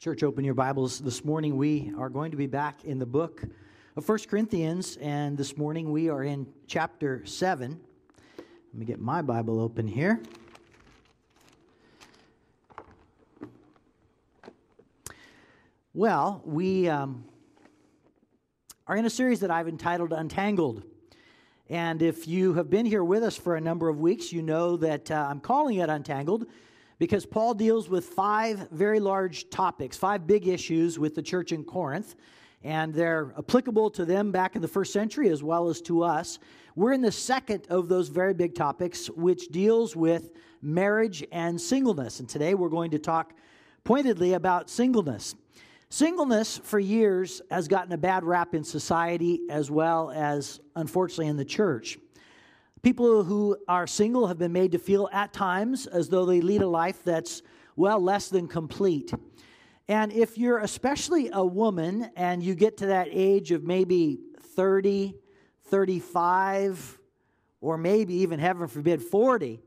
Church, open your Bibles. This morning we are going to be back in the book of First Corinthians, and this morning we are in chapter 7. Let me get my Bible open here. Well, we um, are in a series that I've entitled Untangled. And if you have been here with us for a number of weeks, you know that uh, I'm calling it Untangled because Paul deals with five very large topics, five big issues with the church in Corinth, and they're applicable to them back in the first century as well as to us. We're in the second of those very big topics, which deals with marriage and singleness. And today we're going to talk pointedly about singleness. Singleness for years has gotten a bad rap in society as well as, unfortunately, in the church. People who are single have been made to feel at times as though they lead a life that's, well, less than complete. And if you're especially a woman and you get to that age of maybe 30, 35, or maybe even, heaven forbid, 40,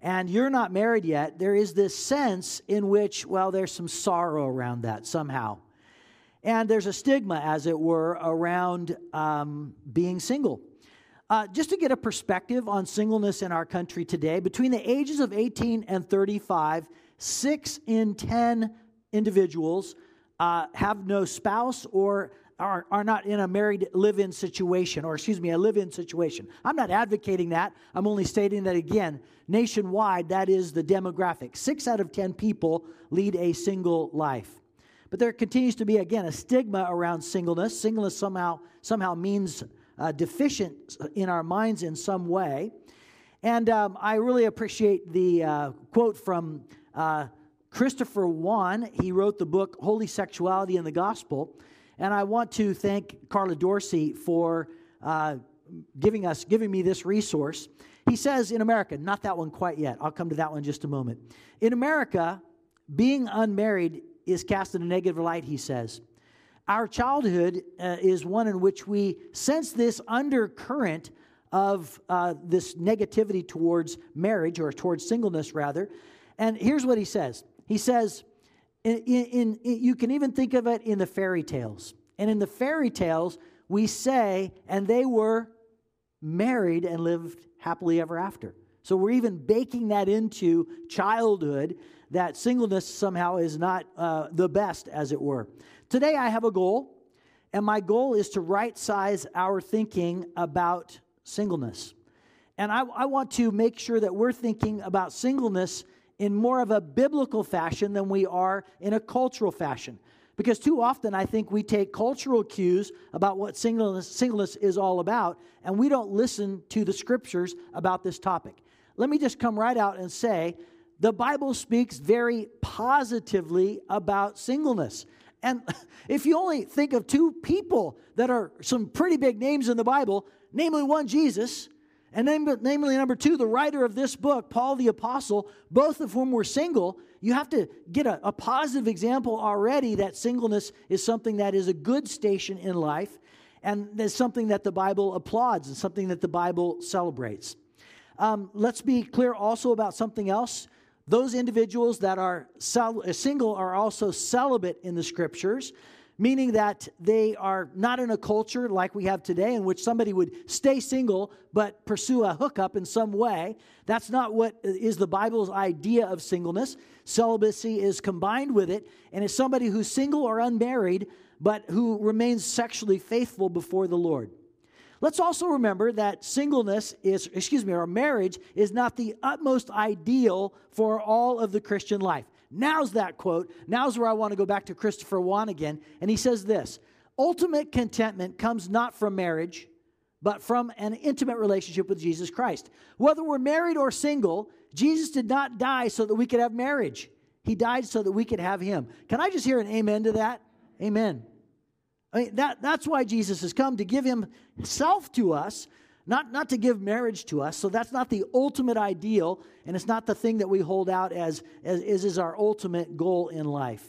and you're not married yet, there is this sense in which, well, there's some sorrow around that somehow. And there's a stigma, as it were, around um, being single. Uh, just to get a perspective on singleness in our country today, between the ages of 18 and 35, six in 10 individuals uh, have no spouse or are, are not in a married live in situation, or excuse me, a live in situation. I'm not advocating that. I'm only stating that again, nationwide, that is the demographic. Six out of 10 people lead a single life. But there continues to be, again, a stigma around singleness. Singleness somehow, somehow means uh, deficient in our minds in some way. And um, I really appreciate the uh, quote from uh, Christopher Yuan. He wrote the book Holy Sexuality and the Gospel. And I want to thank Carla Dorsey for uh, giving us, giving me this resource. He says in America, not that one quite yet. I'll come to that one in just a moment. In America, being unmarried is cast in a negative light, he says. Our childhood uh, is one in which we sense this undercurrent of uh, this negativity towards marriage or towards singleness, rather. And here's what he says He says, in, in, in, you can even think of it in the fairy tales. And in the fairy tales, we say, and they were married and lived happily ever after. So we're even baking that into childhood that singleness somehow is not uh, the best, as it were. Today, I have a goal, and my goal is to right size our thinking about singleness. And I, I, want to make sure that we're thinking about singleness in more of a biblical fashion than we are in a cultural fashion. Because too often I think we take cultural cues about what singleness, singleness is all about, and we don't listen to the scriptures about this topic. Let me just come right out and say the Bible speaks very positively about singleness. And if you only think of two people that are some pretty big names in the Bible, namely one, Jesus, and namely number two, the writer of this book, Paul the Apostle, both of whom were single, you have to get a, a positive example already that singleness is something that is a good station in life and is something that the Bible applauds and something that the Bible celebrates. Um, let's be clear also about something else. Those individuals that are uh, single are also celibate in the scriptures, meaning that they are not in a culture like we have today in which somebody would stay single but pursue a hookup in some way. That's not what is the Bible's idea of singleness. Celibacy is combined with it, and is somebody who's single or unmarried but who remains sexually faithful before the Lord. Let's also remember that singleness is, excuse me, or marriage is not the utmost ideal for all of the Christian life. Now's that quote. Now's where I want to go back to Christopher Yuan again. And he says this Ultimate contentment comes not from marriage, but from an intimate relationship with Jesus Christ. Whether we're married or single, Jesus did not die so that we could have marriage. He died so that we could have him. Can I just hear an amen to that? Amen. I mean, that, that's why Jesus has come to give himself to us, not, not to give marriage to us. So that's not the ultimate ideal, and it's not the thing that we hold out as, as, as is our ultimate goal in life.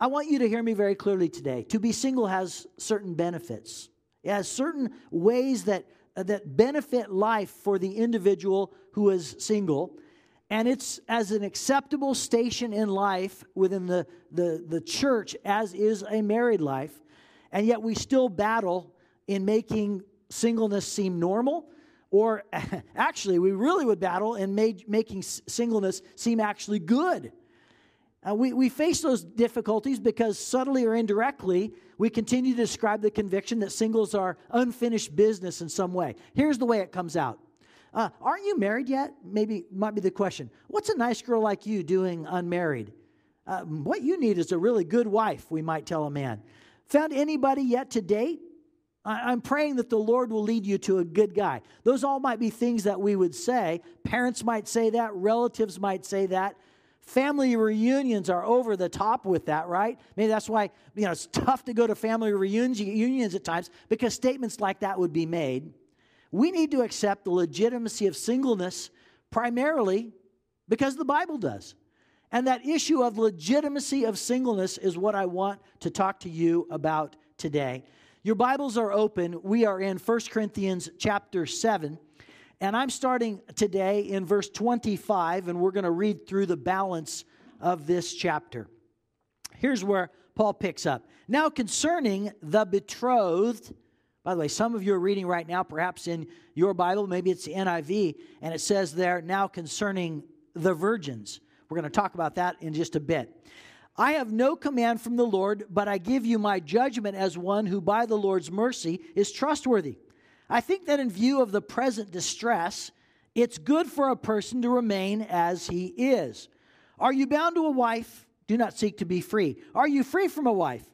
I want you to hear me very clearly today. To be single has certain benefits. It has certain ways that, that benefit life for the individual who is single. and it's as an acceptable station in life within the, the, the church as is a married life. And yet we still battle in making singleness seem normal, or actually, we really would battle in made, making singleness seem actually good. Uh, we, we face those difficulties because subtly or indirectly, we continue to describe the conviction that singles are unfinished business in some way. Here's the way it comes out uh, Aren't you married yet? Maybe might be the question. What's a nice girl like you doing unmarried? Uh, what you need is a really good wife, we might tell a man. Found anybody yet to date? I'm praying that the Lord will lead you to a good guy. Those all might be things that we would say. Parents might say that, relatives might say that. Family reunions are over the top with that, right? Maybe that's why you know it's tough to go to family reunions at times because statements like that would be made. We need to accept the legitimacy of singleness primarily because the Bible does. And that issue of legitimacy of singleness is what I want to talk to you about today. Your Bibles are open. We are in 1 Corinthians chapter 7. And I'm starting today in verse 25, and we're going to read through the balance of this chapter. Here's where Paul picks up. Now, concerning the betrothed, by the way, some of you are reading right now, perhaps in your Bible, maybe it's NIV, and it says there, now concerning the virgins. We're going to talk about that in just a bit. I have no command from the Lord, but I give you my judgment as one who by the Lord's mercy is trustworthy. I think that in view of the present distress, it's good for a person to remain as he is. Are you bound to a wife? Do not seek to be free. Are you free from a wife?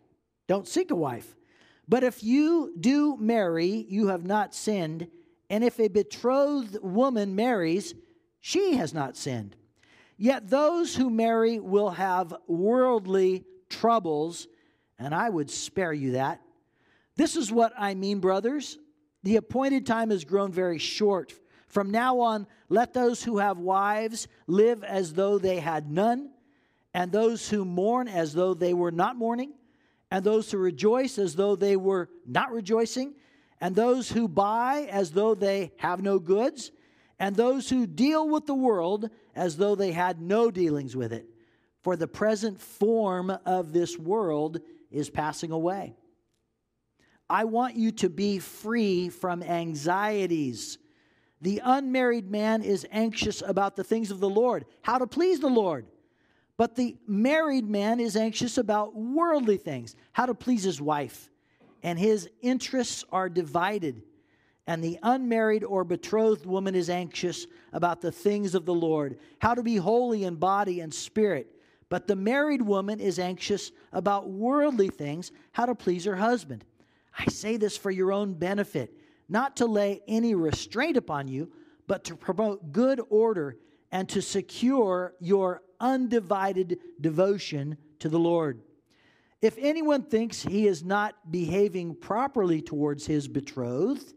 Don't seek a wife. But if you do marry, you have not sinned. And if a betrothed woman marries, she has not sinned. Yet those who marry will have worldly troubles, and I would spare you that. This is what I mean, brothers. The appointed time has grown very short. From now on, let those who have wives live as though they had none, and those who mourn as though they were not mourning, and those who rejoice as though they were not rejoicing, and those who buy as though they have no goods and those who deal with the world as though they had no dealings with it. For the present form of this world is passing away. I want you to be free from anxieties. The unmarried man is anxious about the things of the Lord, how to please the Lord. But the married man is anxious about worldly things, how to please his wife. And his interests are divided and the unmarried or betrothed woman is anxious about the things of the Lord, how to be holy in body and spirit. But the married woman is anxious about worldly things, how to please her husband. I say this for your own benefit, not to lay any restraint upon you, but to promote good order and to secure your undivided devotion to the Lord. If anyone thinks he is not behaving properly towards his betrothed,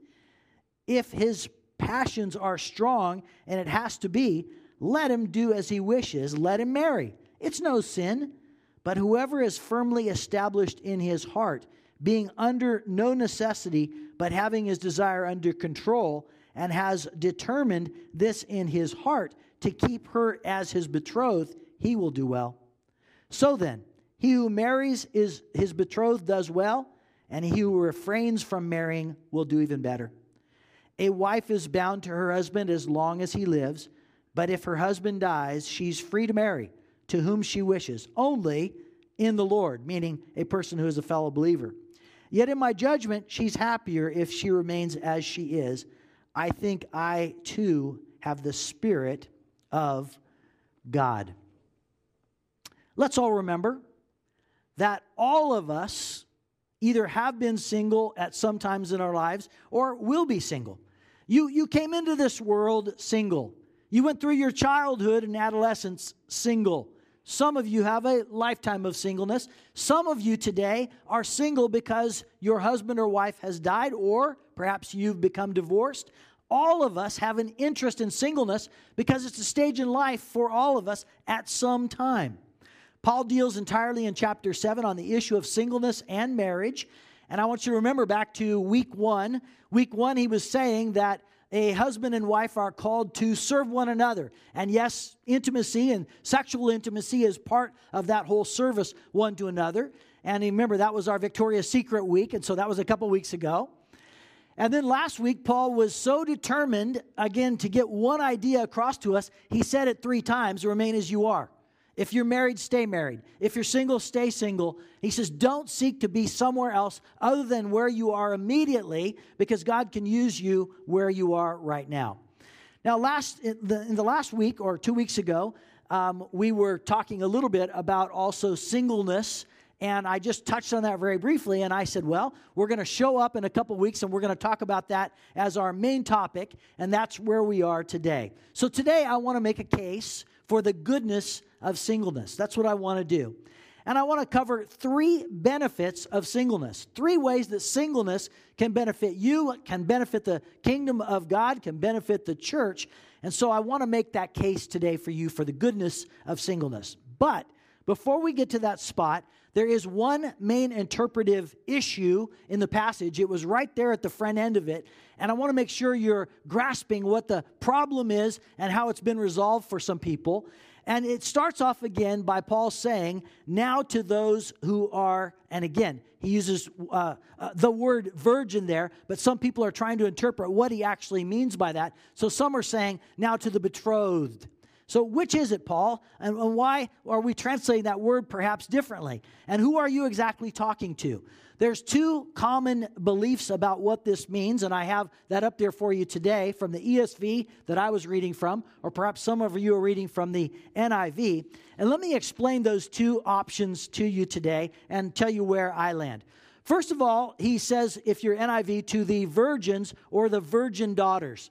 if his passions are strong, and it has to be, let him do as he wishes, let him marry. It's no sin. But whoever is firmly established in his heart, being under no necessity, but having his desire under control, and has determined this in his heart to keep her as his betrothed, he will do well. So then, he who marries is his betrothed does well, and he who refrains from marrying will do even better. A wife is bound to her husband as long as he lives, but if her husband dies, she's free to marry to whom she wishes, only in the Lord, meaning a person who is a fellow believer. Yet in my judgment, she's happier if she remains as she is. I think I too have the Spirit of God. Let's all remember that all of us either have been single at some times in our lives or will be single. You, you came into this world single. You went through your childhood and adolescence single. Some of you have a lifetime of singleness. Some of you today are single because your husband or wife has died, or perhaps you've become divorced. All of us have an interest in singleness because it's a stage in life for all of us at some time. Paul deals entirely in chapter 7 on the issue of singleness and marriage. And I want you to remember back to week one. Week one, he was saying that a husband and wife are called to serve one another. And yes, intimacy and sexual intimacy is part of that whole service one to another. And remember, that was our Victoria's Secret week, and so that was a couple weeks ago. And then last week, Paul was so determined, again, to get one idea across to us, he said it three times remain as you are. If you're married, stay married. If you're single, stay single. He says, don't seek to be somewhere else other than where you are immediately because God can use you where you are right now. Now, last in the, in the last week or two weeks ago, um, we were talking a little bit about also singleness. And I just touched on that very briefly. And I said, well, we're going to show up in a couple weeks and we're going to talk about that as our main topic. And that's where we are today. So today, I want to make a case for the goodness of singleness. That's what I want to do. And I want to cover three benefits of singleness. Three ways that singleness can benefit you, can benefit the kingdom of God, can benefit the church. And so I want to make that case today for you for the goodness of singleness. But before we get to that spot, there is one main interpretive issue in the passage. It was right there at the front end of it. And I want to make sure you're grasping what the problem is and how it's been resolved for some people. And it starts off again by Paul saying, Now to those who are, and again, he uses uh, uh, the word virgin there, but some people are trying to interpret what he actually means by that. So some are saying, Now to the betrothed. So, which is it, Paul? And why are we translating that word perhaps differently? And who are you exactly talking to? There's two common beliefs about what this means, and I have that up there for you today from the ESV that I was reading from, or perhaps some of you are reading from the NIV. And let me explain those two options to you today and tell you where I land. First of all, he says, if you're NIV, to the virgins or the virgin daughters.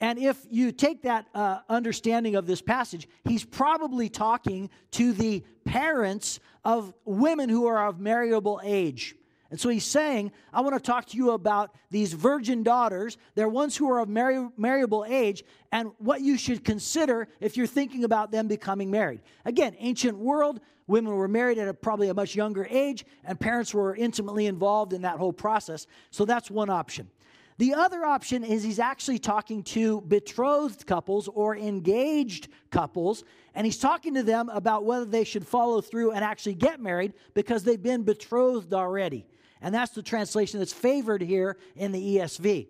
And if you take that uh, understanding of this passage, he's probably talking to the parents of women who are of marriageable age. And so he's saying, I want to talk to you about these virgin daughters. They're ones who are of marry- marriable age and what you should consider if you're thinking about them becoming married. Again, ancient world, women were married at a, probably a much younger age, and parents were intimately involved in that whole process. So that's one option. The other option is he's actually talking to betrothed couples or engaged couples, and he's talking to them about whether they should follow through and actually get married because they've been betrothed already. And that's the translation that's favored here in the ESV.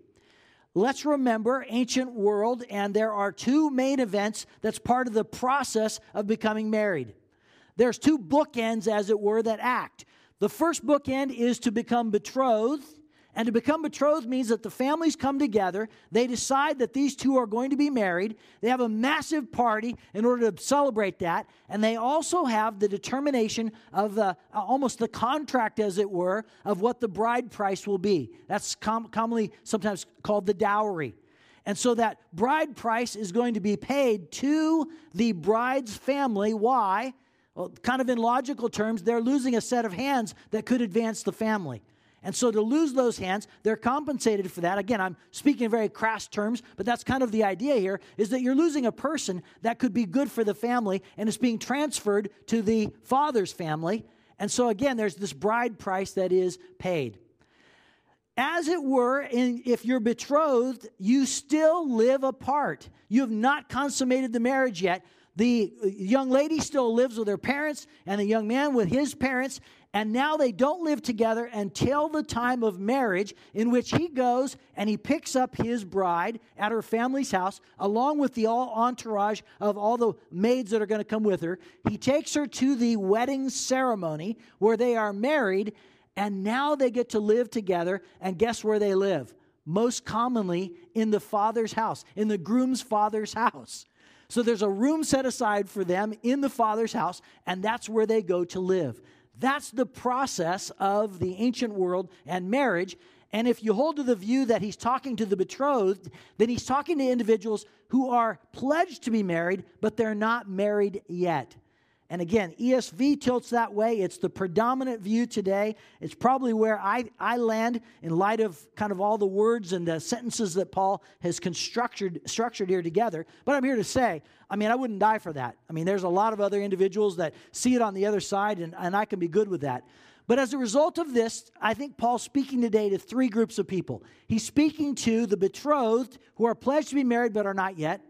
Let's remember ancient world, and there are two main events that's part of the process of becoming married. There's two bookends, as it were, that act. The first bookend is to become betrothed, and to become betrothed means that the families come together. They decide that these two are going to be married. They have a massive party in order to celebrate that. And they also have the determination of the, almost the contract, as it were, of what the bride price will be. That's com- commonly sometimes called the dowry. And so that bride price is going to be paid to the bride's family. Why? Well, kind of in logical terms, they're losing a set of hands that could advance the family. And so to lose those hands, they're compensated for that. Again, I'm speaking in very crass terms, but that's kind of the idea here is that you're losing a person that could be good for the family and it's being transferred to the father's family. And so again, there's this bride price that is paid. As it were, in, if you're betrothed, you still live apart. You have not consummated the marriage yet. The young lady still lives with her parents, and the young man with his parents, and now they don't live together until the time of marriage, in which he goes and he picks up his bride at her family's house, along with the all entourage of all the maids that are going to come with her. He takes her to the wedding ceremony where they are married, and now they get to live together. And guess where they live? Most commonly in the father's house, in the groom's father's house. So there's a room set aside for them in the father's house, and that's where they go to live. That's the process of the ancient world and marriage. And if you hold to the view that he's talking to the betrothed, then he's talking to individuals who are pledged to be married, but they're not married yet. And again, ESV tilts that way. It's the predominant view today. It's probably where I, I land in light of kind of all the words and the sentences that Paul has constructed structured here together. But I'm here to say, I mean, I wouldn't die for that. I mean, there's a lot of other individuals that see it on the other side, and, and I can be good with that. But as a result of this, I think Paul's speaking today to three groups of people. He's speaking to the betrothed who are pledged to be married but are not yet.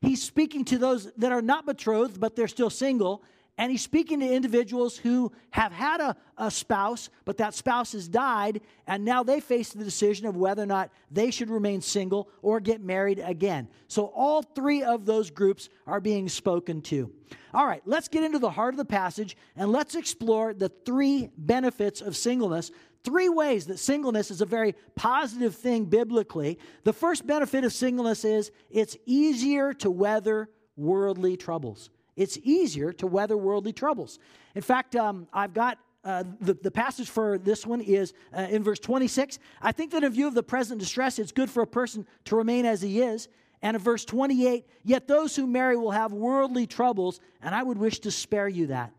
He's speaking to those that are not betrothed but they're still single and he's speaking to individuals who have had a, a spouse, but that spouse has died, and now they face the decision of whether or not they should remain single or get married again. So all three of those groups are being spoken to. All right, let's get into the heart of the passage and let's explore the three benefits of singleness three ways that singleness is a very positive thing biblically. The first benefit of singleness is it's easier to weather worldly troubles it's easier to weather worldly troubles. In fact, um, I've got uh, the, the passage for this one is uh, in verse 26. I think that in view of the present distress, it's good for a person to remain as he is. And in verse 28, yet those who marry will have worldly troubles, and I would wish to spare you that.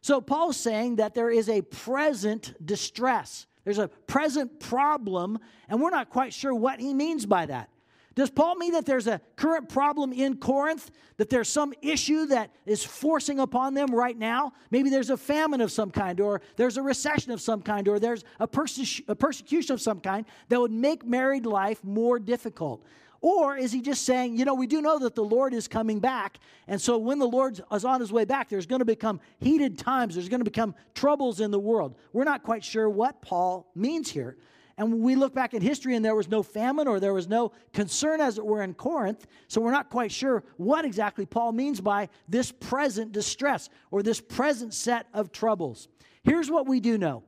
So Paul's saying that there is a present distress. There's a present problem, and we're not quite sure what he means by that. Does Paul mean that there's a current problem in Corinth? That there's some issue that is forcing upon them right now? Maybe there's a famine of some kind, or there's a recession of some kind, or there's a, perse- a persecution of some kind that would make married life more difficult. Or is he just saying, you know, we do know that the Lord is coming back, and so when the Lord is on his way back, there's going to become heated times, there's going to become troubles in the world. We're not quite sure what Paul means here. And we look back at history and there was no famine or there was no concern, as it were, in Corinth. So we're not quite sure what exactly Paul means by this present distress or this present set of troubles. Here's what we do know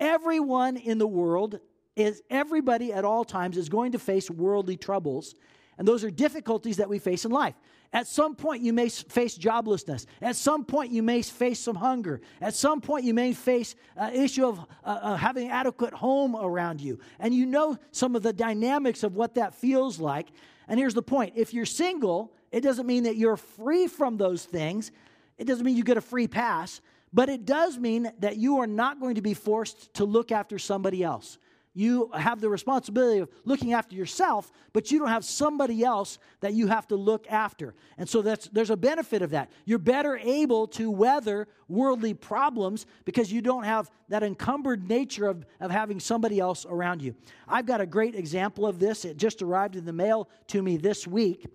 everyone in the world is everybody at all times is going to face worldly troubles and those are difficulties that we face in life at some point, you may face joblessness. At some point, you may face some hunger. At some point, you may face an issue of uh, uh, having adequate home around you. And you know some of the dynamics of what that feels like. And here's the point if you're single, it doesn't mean that you're free from those things, it doesn't mean you get a free pass, but it does mean that you are not going to be forced to look after somebody else. You have the responsibility of looking after yourself, but you don't have somebody else that you have to look after. And so that's, there's a benefit of that. You're better able to weather worldly problems because you don't have that encumbered nature of, of having somebody else around you. I've got a great example of this. It just arrived in the mail to me this week.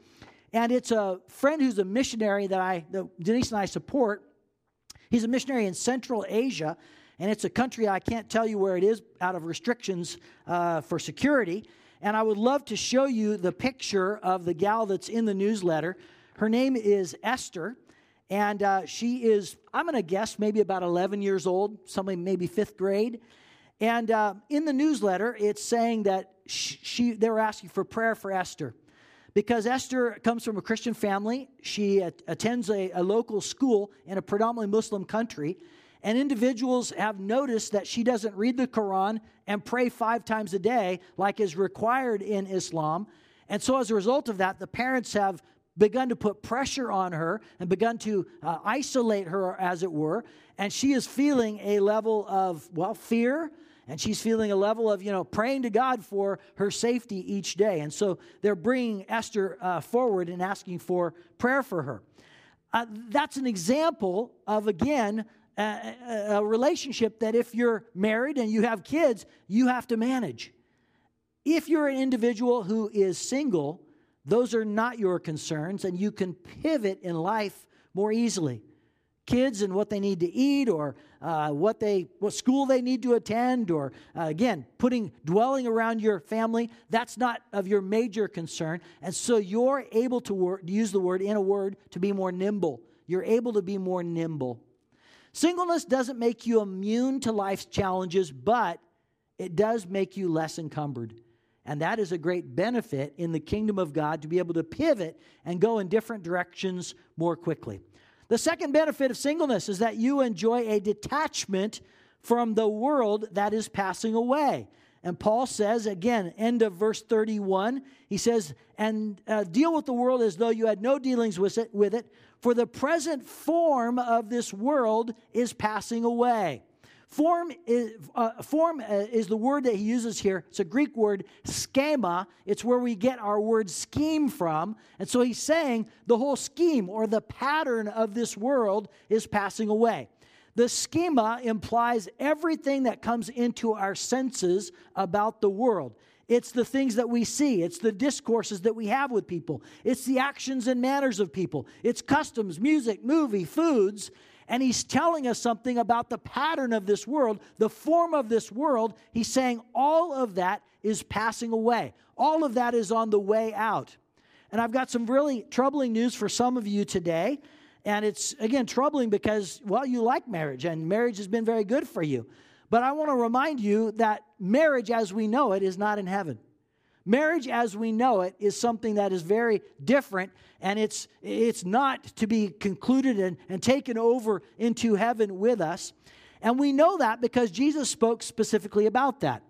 And it's a friend who's a missionary that I, that Denise and I support. He's a missionary in Central Asia and it's a country I can't tell you where it is out of restrictions uh, for security. And I would love to show you the picture of the gal that's in the newsletter. Her name is Esther, and uh, she is, I'm going to guess, maybe about 11 years old, somebody maybe fifth grade. And uh, in the newsletter, it's saying that she, she, they were asking for prayer for Esther because Esther comes from a Christian family. She attends a, a, local school in a predominantly Muslim country. And individuals have noticed that she doesn't read the Quran and pray five times a day like is required in Islam. And so, as a result of that, the parents have begun to put pressure on her and begun to uh, isolate her, as it were. And she is feeling a level of, well, fear. And she's feeling a level of, you know, praying to God for her safety each day. And so they're bringing Esther uh, forward and asking for prayer for her. Uh, that's an example of, again, a, a relationship that if you're married and you have kids, you have to manage. If you're an individual who is single, those are not your concerns, and you can pivot in life more easily. Kids and what they need to eat, or uh, what they what school they need to attend, or uh, again putting dwelling around your family. That's not of your major concern, and so you're able to, wor- to use the word in a word to be more nimble. You're able to be more nimble. Singleness doesn't make you immune to life's challenges, but it does make you less encumbered. And that is a great benefit in the kingdom of God to be able to pivot and go in different directions more quickly. The second benefit of singleness is that you enjoy a detachment from the world that is passing away. And Paul says, again, end of verse 31, he says, and uh, deal with the world as though you had no dealings with it, with it, For the present form of this world is passing away. Form is, uh, form uh, is the word that he uses here. It's a Greek word, schema. It's where we get our word scheme from. And so he's saying the whole scheme or the pattern of this world is passing away. The schema implies everything that comes into our senses about the world. It's the things that we see. It's the discourses that we have with people. It's the actions and manners of people. It's customs, music, movie, foods. And he's telling us something about the pattern of this world, the form of this world. He's saying all of that is passing away, all of that is on the way out. And I've got some really troubling news for some of you today. And it's, again, troubling because, well, you like marriage and marriage has been very good for you. But I want to remind you that marriage as we know it is not in heaven. Marriage as we know it is something that is very different, and it's, it's not to be concluded and, and taken over into heaven with us. And we know that because Jesus spoke specifically about that.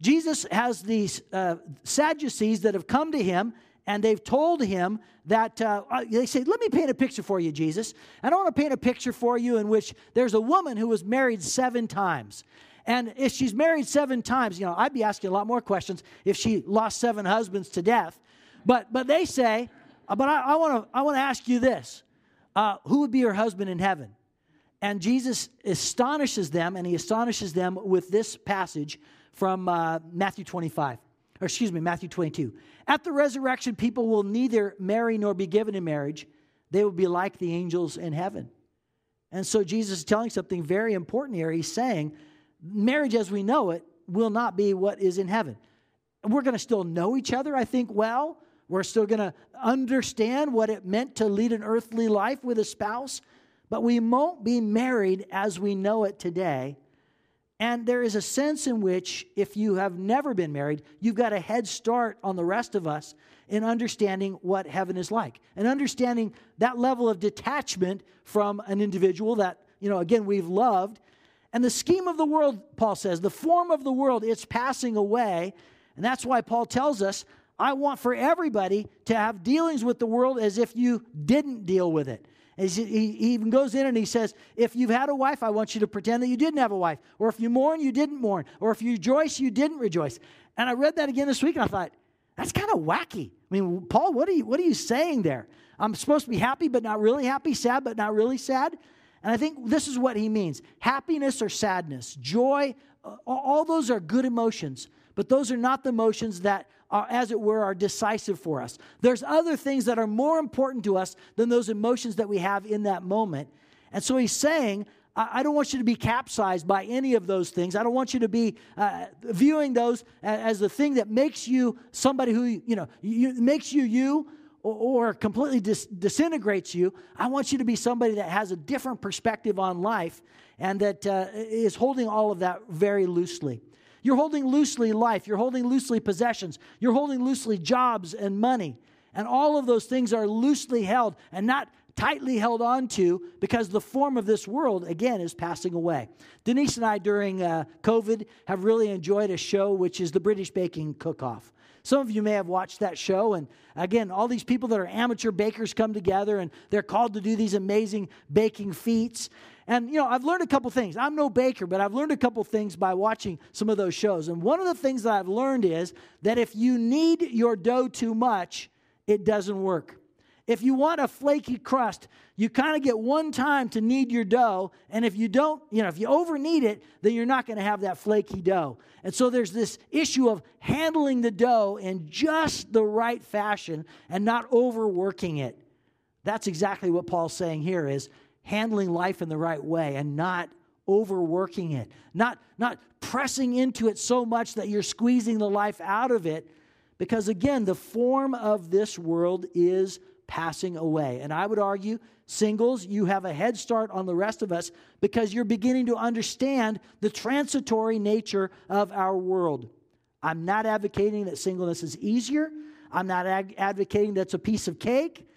Jesus has these uh, Sadducees that have come to him and they've told him that uh, uh, they say, Let me paint a picture for you, Jesus. I don't want to paint a picture for you in which there's a woman who was married seven times. And if she's married seven times, you know, I'd be asking a lot more questions if she lost seven husbands to death. But, but they say, uh, but I, I want to I wanna ask you this uh, who would be your husband in heaven? And Jesus astonishes them, and he astonishes them with this passage from uh, Matthew 25, or excuse me, Matthew 22. At the resurrection, people will neither marry nor be given in marriage, they will be like the angels in heaven. And so Jesus is telling something very important here. He's saying, marriage as we know it will not be what is in heaven. We're going to still know each other, I think, well. We're still going to understand what it meant to lead an earthly life with a spouse, but we won't be married as we know it today. And there is a sense in which, if you have never been married, you've got a head start on the rest of us in understanding what heaven is like and understanding that level of detachment from an individual that, you know, again, we've loved and the scheme of the world, Paul says, the form of the world, it's passing away. And that's why Paul tells us, I want for everybody to have dealings with the world as if you didn't deal with it. He even goes in and he says, If you've had a wife, I want you to pretend that you didn't have a wife. Or if you mourn, you didn't mourn. Or if you rejoice, you didn't rejoice. And I read that again this week and I thought, That's kind of wacky. I mean, Paul, what are, you, what are you saying there? I'm supposed to be happy, but not really happy, sad, but not really sad. And I think this is what he means happiness or sadness, joy, all those are good emotions, but those are not the emotions that are, as it were, are decisive for us. There's other things that are more important to us than those emotions that we have in that moment. And so he's saying, I don't want you to be capsized by any of those things. I don't want you to be uh, viewing those as the thing that makes you somebody who, you know, you, makes you you, or, completely dis- disintegrates you. I want you to be somebody that has a different perspective on life and that uh, is holding all of that very loosely. You're holding loosely life, you're holding loosely possessions, you're holding loosely jobs and money. And all of those things are loosely held and not tightly held onto because the form of this world, again, is passing away. Denise and I, during uh, COVID, have really enjoyed a show which is the British Baking Cook Off. Some of you may have watched that show. And again, all these people that are amateur bakers come together and they're called to do these amazing baking feats. And, you know, I've learned a couple things. I'm no baker, but I've learned a couple things by watching some of those shows. And one of the things that I've learned is that if you knead your dough too much, it doesn't work. If you want a flaky crust, you kind of get one time to knead your dough. And if you don't, you know, if you over knead it, then you're not going to have that flaky dough. And so there's this issue of handling the dough in just the right fashion and not overworking it. That's exactly what Paul's saying here is handling life in the right way and not overworking it. Not, not pressing into it so much that you're squeezing the life out of it. Because again, the form of this world is passing away. And I would argue, singles, you have a head start on the rest of us because you're beginning to understand the transitory nature of our world. I'm not advocating that singleness is easier. I'm not advocating that's a piece of cake.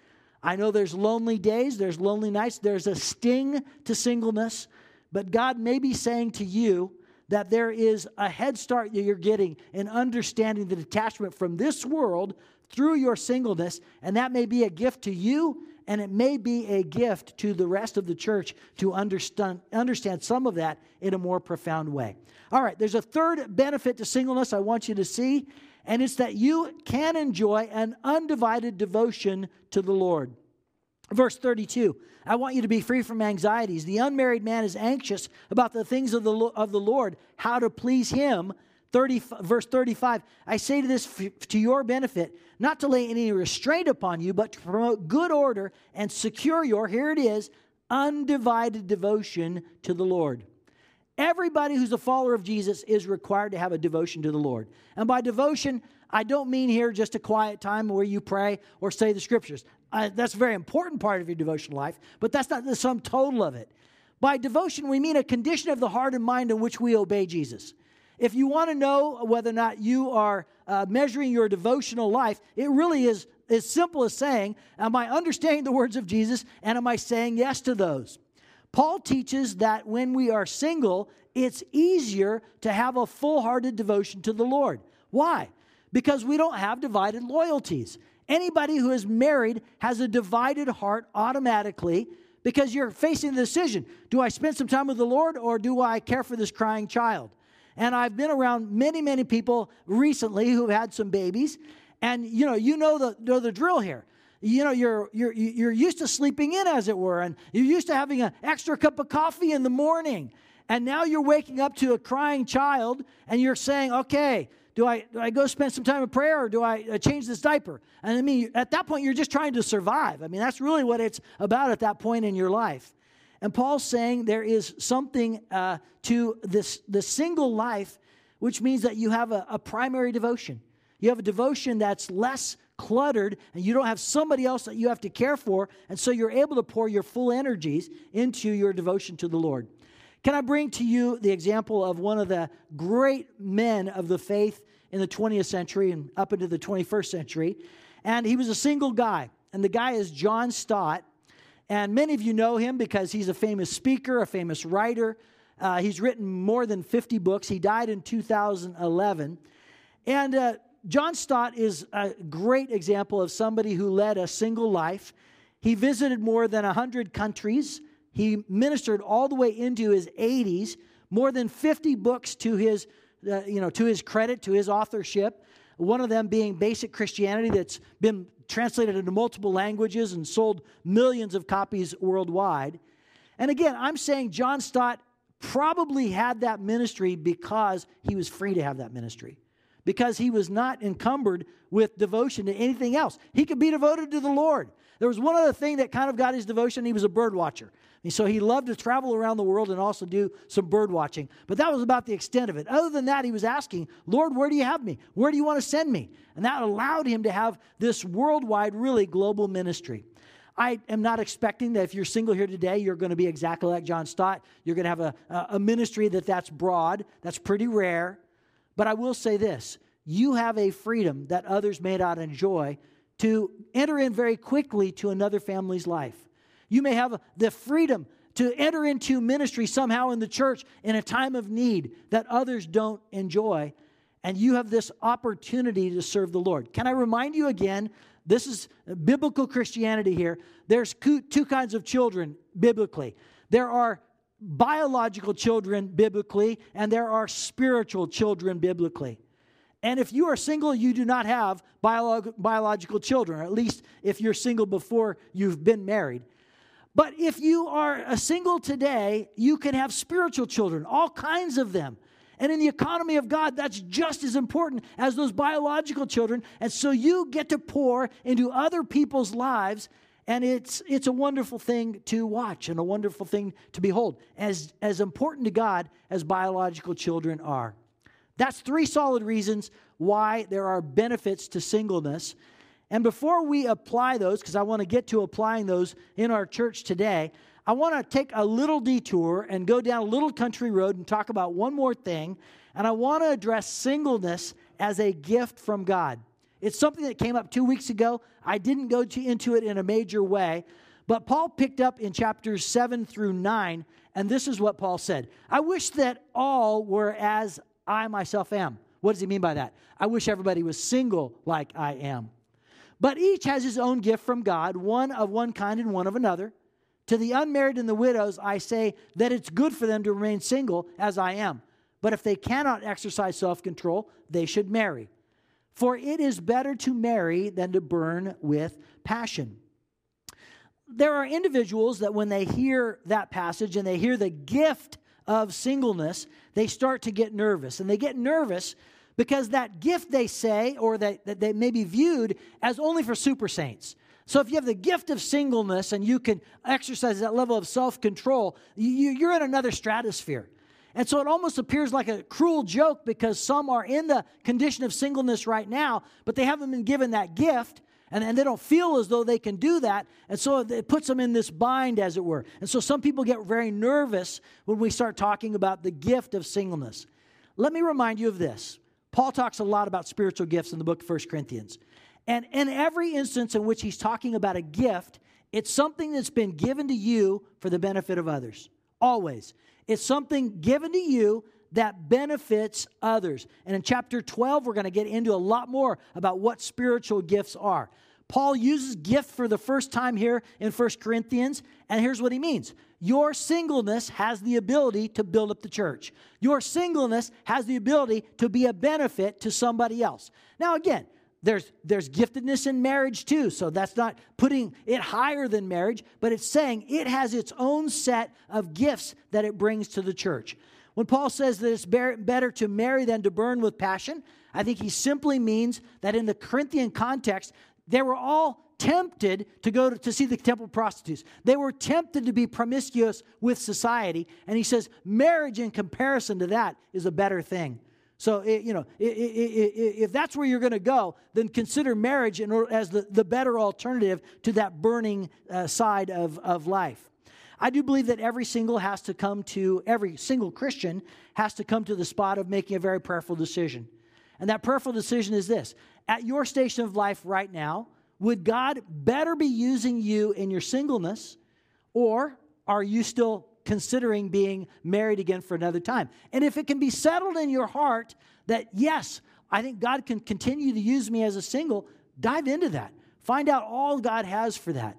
I know there's lonely days, there's lonely nights, there's a sting to singleness, but God may be saying to you that there is a head start that you're getting in understanding the detachment from this world through your singleness, and that may be a gift to you, and it may be a gift to the rest of the church to understand, understand some of that in a more profound way. All right, there's a third benefit to singleness I want you to see, and it's that you can enjoy an undivided devotion to the Lord. Verse 32 I want you to be free from anxieties. The unmarried man is anxious about the things of the, of the Lord, how to please him. 30, verse 35 I say to this to your benefit, not to lay any restraint upon you, but to promote good order and secure your, here it is, undivided devotion to the Lord. Everybody who's a follower of Jesus is required to have a devotion to the Lord. And by devotion, I don't mean here just a quiet time where you pray or say the scriptures. Uh, that's a very important part of your devotional life, but that's not the sum total of it. By devotion, we mean a condition of the heart and mind in which we obey Jesus. If you want to know whether or not you are uh, measuring your devotional life, it really is as simple as saying, Am I understanding the words of Jesus and am I saying yes to those? Paul teaches that when we are single, it's easier to have a full hearted devotion to the Lord. Why? Because we don't have divided loyalties. Anybody who is married has a divided heart automatically because you're facing the decision do I spend some time with the Lord or do I care for this crying child? And I've been around many, many people recently who've had some babies. And you know, you know the, know the drill here. You know, you're, you're, you're used to sleeping in, as it were, and you're used to having an extra cup of coffee in the morning. And now you're waking up to a crying child and you're saying, okay, do I, do I go spend some time in prayer or do I uh, change this diaper? And I mean, at that point, you're just trying to survive. I mean, that's really what it's about at that point in your life. And Paul's saying there is something uh, to this the single life, which means that you have a, a primary devotion. You have a devotion that's less cluttered, and you don't have somebody else that you have to care for, and so you're able to pour your full energies into your devotion to the Lord. Can I bring to you the example of one of the great men of the faith in the 20th century and up into the 21st century? And he was a single guy, and the guy is John Stott. And many of you know him because he's a famous speaker, a famous writer. Uh, he's written more than 50 books. He died in 2011. And uh, John Stott is a great example of somebody who led a single life. He visited more than 100 countries. He ministered all the way into his 80s, more than 50 books to his, uh, you know, to his credit, to his authorship. One of them being Basic Christianity, that's been translated into multiple languages and sold millions of copies worldwide. And again, I'm saying John Stott probably had that ministry because he was free to have that ministry, because he was not encumbered with devotion to anything else. He could be devoted to the Lord. There was one other thing that kind of got his devotion. He was a bird watcher. And so he loved to travel around the world and also do some bird watching. But that was about the extent of it. Other than that, he was asking, Lord, where do you have me? Where do you want to send me? And that allowed him to have this worldwide, really global ministry. I am not expecting that if you're single here today, you're going to be exactly like John Stott. You're going to have a, a ministry that that's broad. That's pretty rare. But I will say this you have a freedom that others may not enjoy to enter in very quickly to another family's life. You may have the freedom to enter into ministry somehow in the church in a time of need that others don't enjoy. And you have this opportunity to serve the Lord. Can I remind you again? This is biblical Christianity here. There's two kinds of children biblically. There are biological children biblically, and there are spiritual children biblically. And if you are single, you do not have biolog- biological children, or at least if you're single before you've been married. But if you are a single today, you can have spiritual children, all kinds of them. And in the economy of God, that's just as important as those biological children. And so you get to pour into other people's lives. And it's, it's a wonderful thing to watch and a wonderful thing to behold, as, as important to God as biological children are. That's three solid reasons why there are benefits to singleness. And before we apply those, because I want to get to applying those in our church today, I want to take a little detour and go down a little country road and talk about one more thing. And I want to address singleness as a gift from God. It's something that came up two weeks ago. I didn't go to, into it in a major way, but Paul picked up in chapters 7 through 9, and this is what Paul said I wish that all were as I myself am. What does he mean by that? I wish everybody was single like I am. But each has his own gift from God, one of one kind and one of another. To the unmarried and the widows, I say that it's good for them to remain single, as I am. But if they cannot exercise self control, they should marry. For it is better to marry than to burn with passion. There are individuals that when they hear that passage and they hear the gift of singleness, they start to get nervous. And they get nervous because that gift they say, or that, that they may be viewed as only for super saints. So if you have the gift of singleness and you can exercise that level of self control, you, are in another stratosphere. And so it almost appears like a cruel joke because some are in the condition of singleness right now, but they haven't been given that gift. And, and they don't feel as though they can do that. And so it puts them in this bind, as it were. And so some people get very nervous when we start talking about the gift of singleness. Let me remind you of this Paul talks a lot about spiritual gifts in the book of 1 Corinthians. And in every instance in which he's talking about a gift, it's something that's been given to you for the benefit of others. Always. It's something given to you that benefits others. And in chapter 12, we're going to get into a lot more about what spiritual gifts are. Paul uses gift for the first time here in 1 Corinthians, and here's what he means Your singleness has the ability to build up the church, your singleness has the ability to be a benefit to somebody else. Now, again, there's, there's giftedness in marriage too, so that's not putting it higher than marriage, but it's saying it has its own set of gifts that it brings to the church. When Paul says that it's better to marry than to burn with passion, I think he simply means that in the Corinthian context, they were all tempted to go to, to, see the temple prostitutes. They were tempted to be promiscuous with society. And he says, marriage in comparison to that is a better thing. So, it, you know, it, it, if that's where you're going to go, then consider marriage as the, the better alternative to that burning uh, side of, of life. I do believe that every single has to come to, every single Christian has to come to the spot of making a very prayerful decision. And that prayerful decision is this At your station of life right now, would God better be using you in your singleness, or are you still considering being married again for another time? And if it can be settled in your heart that, yes, I think God can continue to use me as a single, dive into that. Find out all God has for that.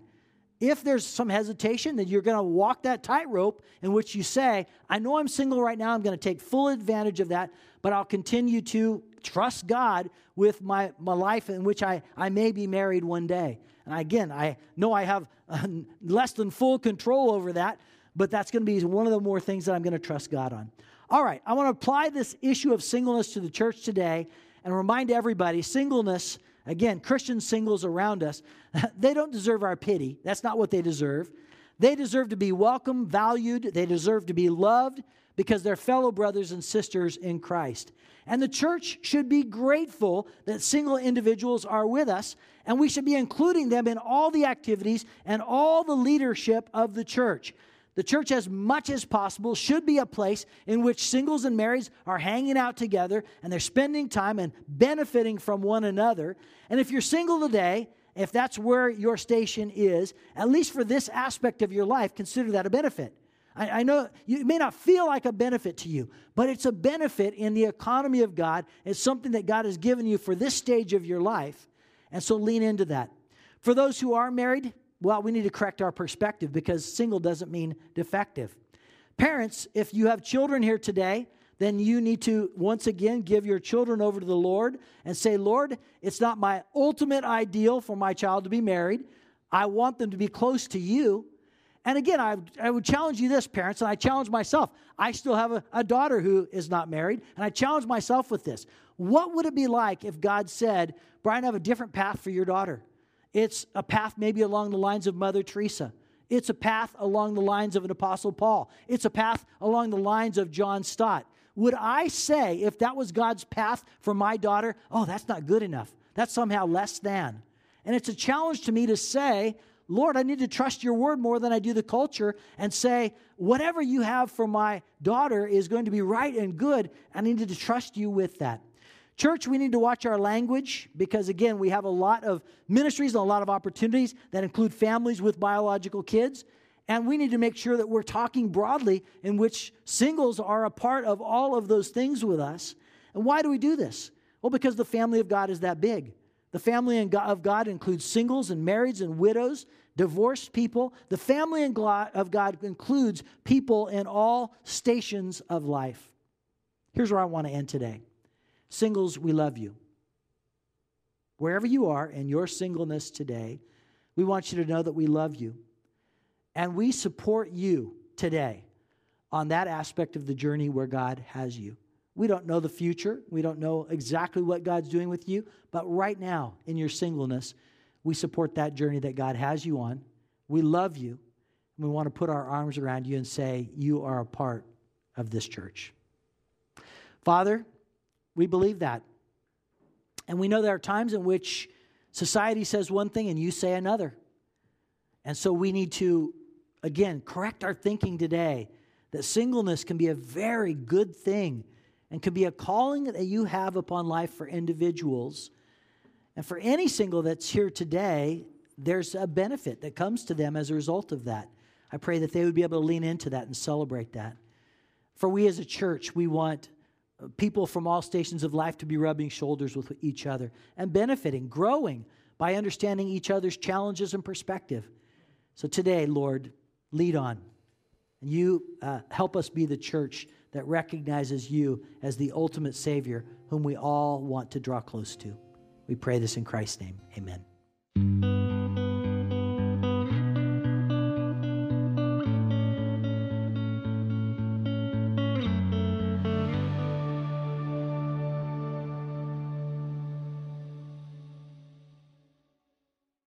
If there's some hesitation, then you're going to walk that tightrope in which you say, I know I'm single right now. I'm going to take full advantage of that, but I'll continue to trust God with my, my life in which I, I may be married one day. And again, I know I have uh, less than full control over that, but that's going to be one of the more things that I'm going to trust God on. All right, I want to apply this issue of singleness to the church today and remind everybody singleness Again, Christian singles around us, they don't deserve our pity. That's not what they deserve. They deserve to be welcomed, valued, they deserve to be loved because they're fellow brothers and sisters in Christ. And the church should be grateful that single individuals are with us, and we should be including them in all the activities and all the leadership of the church. The church, as much as possible, should be a place in which singles and marrieds are hanging out together and they're spending time and benefiting from one another. And if you're single today, if that's where your station is, at least for this aspect of your life, consider that a benefit. I, I know it may not feel like a benefit to you, but it's a benefit in the economy of God. It's something that God has given you for this stage of your life. And so lean into that. For those who are married, well, we need to correct our perspective because single doesn't mean defective. Parents, if you have children here today, then you need to once again give your children over to the Lord and say, Lord, it's not my ultimate ideal for my child to be married. I want them to be close to you. And again, I, I would challenge you this, parents, and I challenge myself. I still have a, a daughter who is not married, and I challenge myself with this. What would it be like if God said, Brian, I have a different path for your daughter? It's a path maybe along the lines of Mother Teresa. It's a path along the lines of an Apostle Paul. It's a path along the lines of John Stott. Would I say, if that was God's path for my daughter, oh, that's not good enough? That's somehow less than. And it's a challenge to me to say, Lord, I need to trust your word more than I do the culture and say, whatever you have for my daughter is going to be right and good. I need to trust you with that. Church, we need to watch our language because, again, we have a lot of ministries and a lot of opportunities that include families with biological kids. And we need to make sure that we're talking broadly in which singles are a part of all of those things with us. And why do we do this? Well, because the family of God is that big. The family of God includes singles and marrieds and widows, divorced people. The family of God includes people in all stations of life. Here's where I want to end today. Singles, we love you. Wherever you are in your singleness today, we want you to know that we love you. And we support you today on that aspect of the journey where God has you. We don't know the future. We don't know exactly what God's doing with you. But right now, in your singleness, we support that journey that God has you on. We love you. And we want to put our arms around you and say, You are a part of this church. Father, we believe that. And we know there are times in which society says one thing and you say another. And so we need to, again, correct our thinking today that singleness can be a very good thing and can be a calling that you have upon life for individuals. And for any single that's here today, there's a benefit that comes to them as a result of that. I pray that they would be able to lean into that and celebrate that. For we as a church, we want people from all stations of life to be rubbing shoulders with each other and benefiting, growing by understanding each other's challenges and perspective. So today, Lord, lead on. And you uh, help us be the church that recognizes you as the ultimate Savior whom we all want to draw close to. We pray this in Christ's name. Amen.